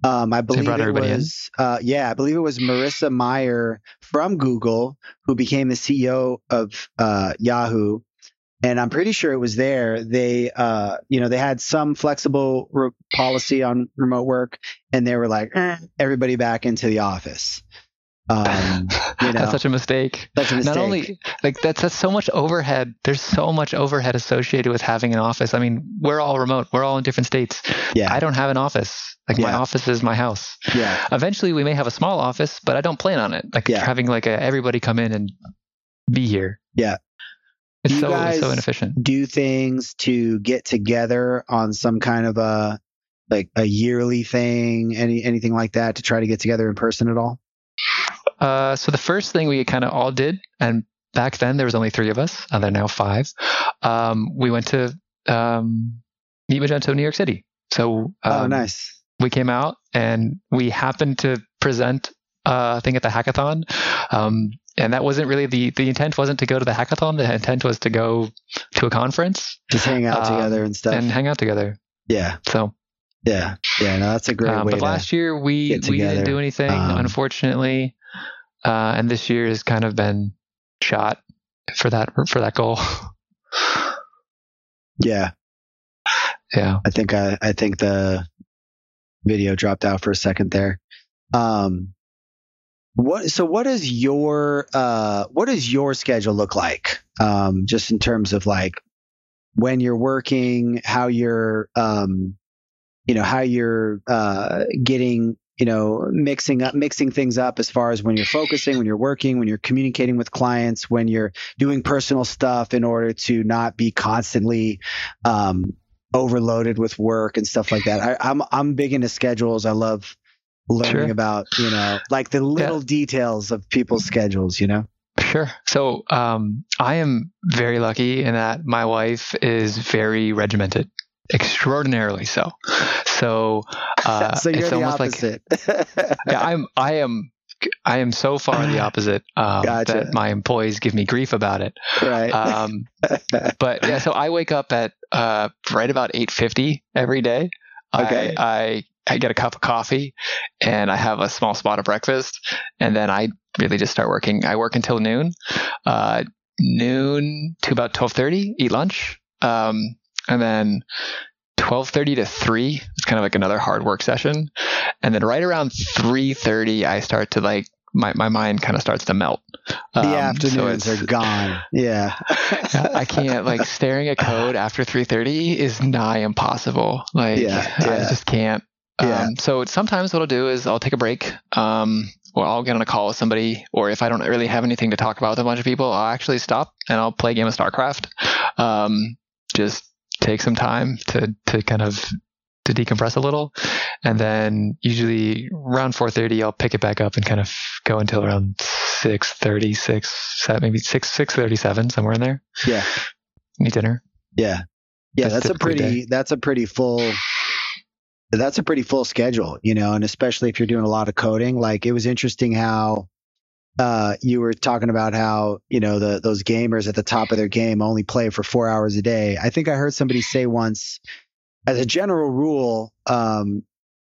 Um, I believe it was, uh, yeah, I believe it was Marissa Mayer from Google who became the CEO of uh, Yahoo, and I'm pretty sure it was there. They, uh, you know, they had some flexible re- policy on remote work, and they were like, eh, everybody back into the office. Um, you know, that's such a mistake. That's a mistake. Not only like that's, that's so much overhead. There's so much overhead associated with having an office. I mean, we're all remote. We're all in different states. yeah, I don't have an office. Like my office is my house. yeah, Eventually, we may have a small office, but I don't plan on it. Like Yeah. having like a, everybody come in and be here. Yeah. It's You so guys- so inefficient. do things to get together on some kind of a like a yearly thing, any anything like that to try to get together in person at all? Uh, so the first thing we kind of all did, and back then there was only three of us, and there are now five. Um, we went to um, Meet Magento, New York City. So um, oh, nice. we came out and we happened to present uh, a thing at the hackathon. Um, and that wasn't really the the intent wasn't to go to the hackathon. The intent was to go to a conference Just hang out um, together and stuff. and hang out together. yeah, So, yeah, yeah. No, that's a great um, way but last year we we didn't do anything, Um, unfortunately. Uh, and this year has kind of been shot for that for that goal. yeah, yeah. I think I I think the video dropped out for a second there. Um, what so what is your uh what does your schedule look like? Um, just in terms of like when you're working, how you're, um, you know, how you're uh, getting, you know, mixing up, mixing things up as far as when you're focusing, when you're working, when you're communicating with clients, when you're doing personal stuff in order to not be constantly um, overloaded with work and stuff like that. I, I'm I'm big into schedules. I love learning Sure. about you know like the little details of people's schedules. You know. Sure. So um, I am very lucky in that my wife is very regimented, extraordinarily so. So, uh, so you're it's the almost like opposite. yeah, I'm I am I am so far the opposite um, Gotcha. that my employees give me grief about it. right. Um, but yeah, so I wake up at uh, right about eight fifty every day. Okay. I, I I get a cup of coffee and I have a small spot of breakfast, and then I really just start working. I work until noon, uh, noon to about twelve thirty. Eat lunch, um, and then. 12:30 to 3 it's kind of like another hard work session and then right around 3:30 I start to like my, my mind kind of starts to melt the Um, so afternoons it's- are gone. Yeah. I can't like staring at code after 3:30 is nigh impossible. Like Yeah, I just can't. Yeah. Um, so sometimes what I'll do is I'll take a break, um, or I'll get on a call with somebody, or if I don't really have anything to talk about with a bunch of people, I'll actually stop and I'll play a game of StarCraft. Um, just take some time to to kind of to decompress a little, and then usually around 4:30 I'll pick it back up and kind of go until around 6:30, 6, seven, maybe 6 6:37 somewhere in there. Yeah. Eat dinner. Yeah. Yeah, That's that's a pretty that's a pretty full that's a pretty full schedule, you know, and especially if you're doing a lot of coding. Like it was interesting how uh, you were talking about how, you know, the those gamers at the top of their game only play for four hours a day. I think I heard somebody say once, as a general rule, um,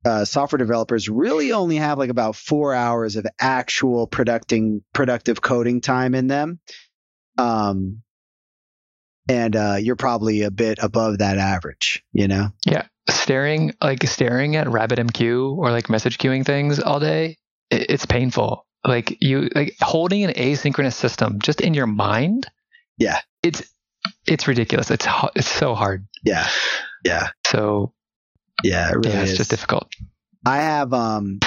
uh, software developers really only have like about four hours of actual producting productive coding time in them. Um, and uh, you're probably a bit above that average, you know? Yeah, staring like staring at RabbitMQ or like message queuing things all day, it, it's painful. Like you like holding an asynchronous system just in your mind. Yeah. it's it's ridiculous. It's it's so hard. Yeah, yeah, So yeah. It really yeah, it's is. just difficult. I have um,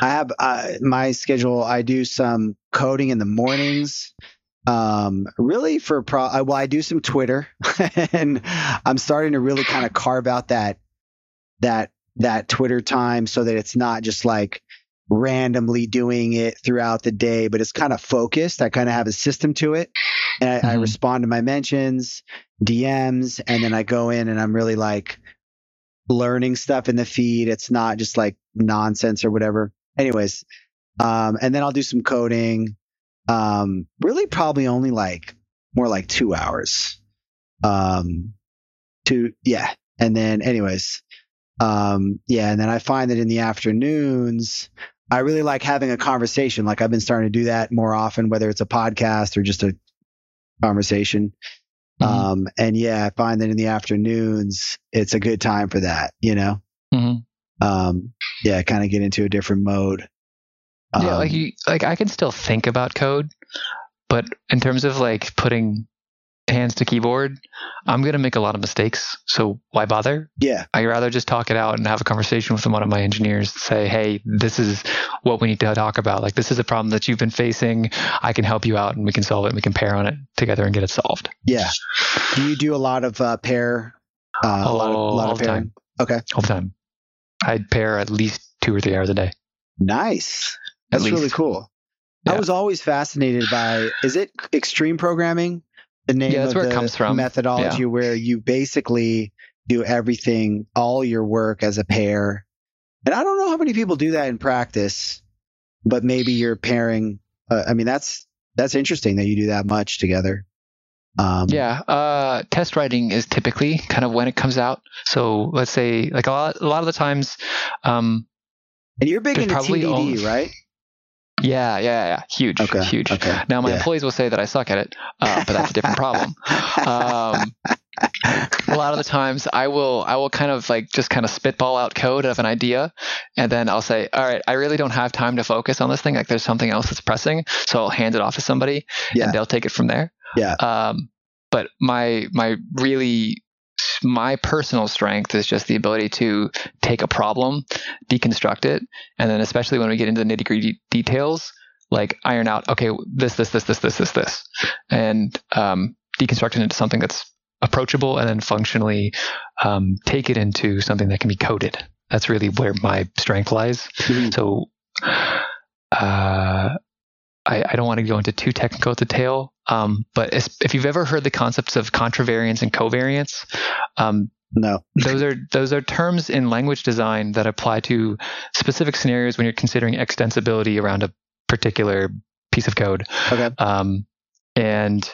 I have uh, my schedule. I do some coding in the mornings. Um, really for pro. Well, I do some Twitter, and I'm starting to really kind of carve out that that that Twitter time so that it's not just like randomly doing it throughout the day, but it's kind of focused. I kind of have a system to it. And I, I Mhm. respond to my mentions, DMs, and then I go in and I'm really like learning stuff in the feed. It's not just like nonsense or whatever. Anyways, um, and then I'll do some coding. Um, really probably only like more like two hours. Um, two, yeah. And then anyways, um, yeah. And then I find that in the afternoons, I really like having a conversation. Like I've been starting to do that more often, whether it's a podcast or just a conversation. Mhm. Um, and yeah, I find that in the afternoons, it's a good time for that, you know? Mhm. Um, yeah, kind of get into a different mode. yeah, like Um, you like I can still think about code, but in terms of like putting hands to keyboard, I'm gonna make a lot of mistakes. So why bother? yeah, I'd rather just talk it out and have a conversation with one of my engineers. Say, hey, this is what we need to talk about. Like, this is a problem that you've been facing. I can help you out, and we can solve it. and We can pair on it together and get it solved. yeah. Do you do a lot of uh, pair? Uh, a lot of, Oh, lot of the pairing? Okay, all the time. I'd pair at least two or three hours a day. nice. That's really cool. I was always fascinated by. Is it extreme programming? The name Yeah, that's of where it comes from. methodology, where you basically do everything, all your work as a pair. And I don't know how many people do that in practice, but maybe you're pairing. Uh, I mean, that's that's interesting that you do that much together. Um, Yeah, uh, test writing is typically kind of when it comes out. So let's say, like a lot, a lot of the times, um, and you're big into TDD, only- right? Yeah, yeah, yeah, huge, Okay, huge. okay, Now my yeah. employees will say that I suck at it, uh, but that's a different problem. Um, a lot of the times I will I will kind of like just kind of spitball out code of an idea and then I'll say, all right, I really don't have time to focus on this thing. Like there's something else that's pressing. So I'll hand it off to somebody Yeah. and they'll take it from there. Yeah. Um, but my my really my personal strength is just the ability to take a problem, deconstruct it, and then especially when we get into the nitty gritty details, like iron out, okay, this, this, this, this, this, this, this, and um, deconstruct it into something that's approachable, and then functionally um, take it into something that can be coded. That's really where my strength lies. Mm-hmm. So, uh, I, I, don't want to go into too technical detail, um, but if you've ever heard the concepts of contravariance and covariance, um, no, those are those are terms in language design that apply to specific scenarios when you're considering extensibility around a particular piece of code. Okay. Um, and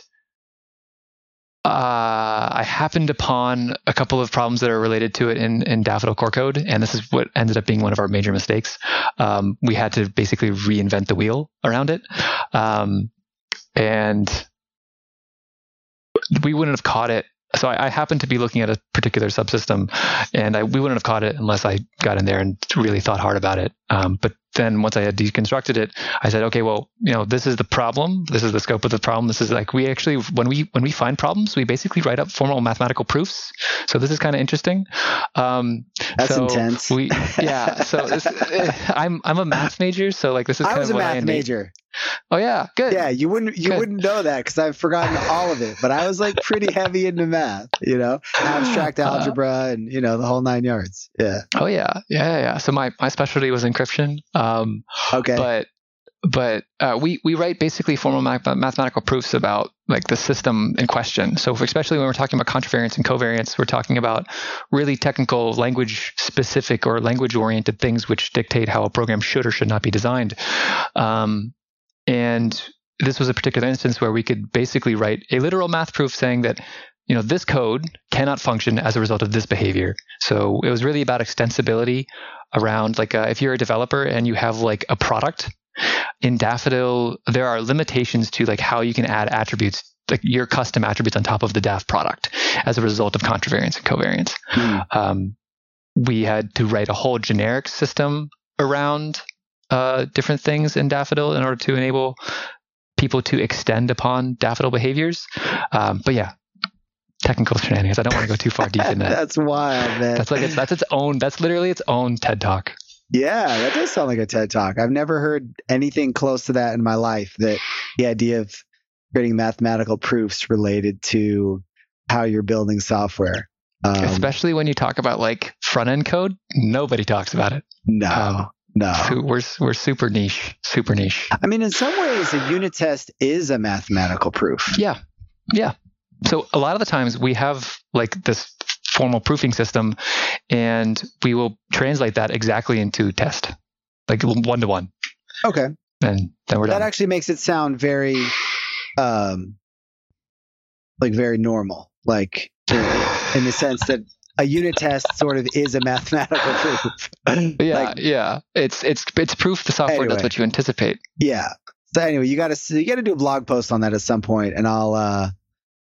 uh, I happened upon a couple of problems that are related to it in, in Daffodil core code, and this is what ended up being one of our major mistakes. Um, we had to basically reinvent the wheel around it, um, and we wouldn't have caught it so I, I happened to be looking at a particular subsystem, and I, we wouldn't have caught it unless I got in there and really thought hard about it. Um, but then once I had deconstructed it, I said, okay, well, you know, this is the problem. This is the scope of the problem. This is like we actually when we when we find problems, we basically write up formal mathematical proofs. So this is kind of interesting. Um, That's so intense. We yeah. So this, I'm I'm a math major, so like this is kind I was of a math major. Oh yeah, good. Yeah, you wouldn't you good. wouldn't know that because I've forgotten all of it. But I was like pretty heavy into math, you know, abstract uh, algebra and you know the whole nine yards. Yeah. Oh yeah, yeah, yeah. So my my specialty was encryption. Um, okay. But but uh, we we write basically formal math- mathematical proofs about like the system in question. So especially when we're talking about contravariance and covariance, we're talking about really technical, language specific or language oriented things which dictate how a program should or should not be designed. Um, and this was a particular instance where we could basically write a literal math proof saying that you know this code cannot function as a result of this behavior so it was really about extensibility around like uh, if you're a developer and you have like a product in daffodil there are limitations to like how you can add attributes like your custom attributes on top of the daff product as a result of contravariance and covariance mm. um, we had to write a whole generic system around uh, different things in Daffodil in order to enable people to extend upon Daffodil behaviors. Um, but yeah, technical shenanigans. I don't want to go too far deep in that. that's wild, man. That's like it's that's its own. That's literally its own TED talk. Yeah, that does sound like a TED talk. I've never heard anything close to that in my life. That the idea of creating mathematical proofs related to how you're building software. Um, Especially when you talk about like front end code, nobody talks about it. No, um, no, we're we're super niche, super niche. I mean, in some ways, a unit test is a mathematical proof. Yeah, yeah. So a lot of the times we have like this formal proofing system, and we will translate that exactly into test, like one to one. Okay. And then we're done. That actually makes it sound very, um, like very normal, like in the sense that a unit test sort of is a mathematical proof. yeah, like, yeah. It's it's it's proof the software anyway, does what you anticipate. Yeah. So anyway, you got to you got to do a blog post on that at some point, and I'll uh,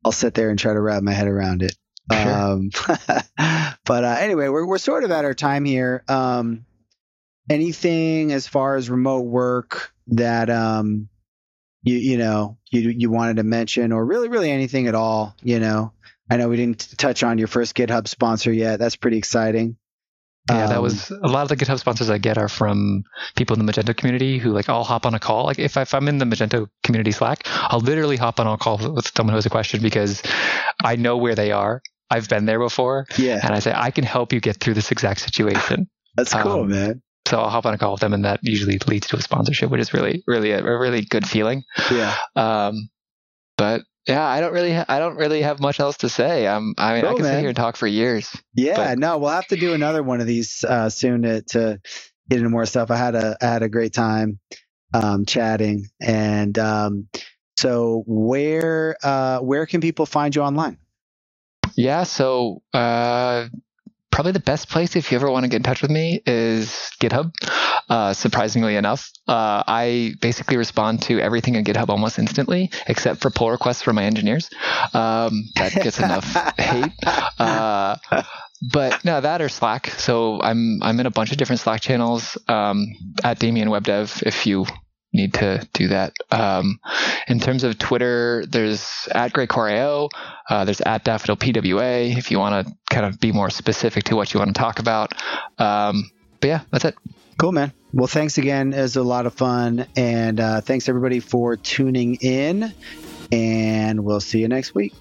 I'll sit there and try to wrap my head around it. Sure. Um, but uh, anyway, we're we're sort of at our time here. Um, anything as far as remote work that um, you you know you you wanted to mention, or really really anything at all, you know. I know we didn't touch on your first GitHub sponsor yet. That's pretty exciting. Yeah, um, that was a lot of the GitHub sponsors I get are from people in the Magento community who like I'll hop on a call. Like if, if I'm in the Magento community Slack, I'll literally hop on a call with someone who has a question because I know where they are. I've been there before. Yeah. And I say, I can help you get through this exact situation. That's cool, um, man. So I'll hop on a call with them and that usually leads to a sponsorship, which is really, really a, a really good feeling. Yeah. Um, but yeah, I don't really, ha- I don't really have much else to say. Um, I mean, cool, I can man. sit here and talk for years. Yeah, but... no, we'll have to do another one of these uh, soon to, to get into more stuff. I had a, I had a great time um, chatting, and um, so where, uh, where can people find you online? Yeah, so uh, probably the best place if you ever want to get in touch with me is GitHub. Uh, surprisingly enough, uh, I basically respond to everything in GitHub almost instantly, except for pull requests from my engineers. Um, that gets enough hate. Uh, but no, that or Slack. So I'm I'm in a bunch of different Slack channels um, at Damien Web Dev. If you need to do that. Um, in terms of Twitter, there's at GreyCoreAO, uh, there's at Daffodil PWA if you want to kind of be more specific to what you want to talk about. Um, but yeah, that's it. Cool, man. Well, thanks again. It was a lot of fun. And uh, thanks everybody for tuning in. And we'll see you next week.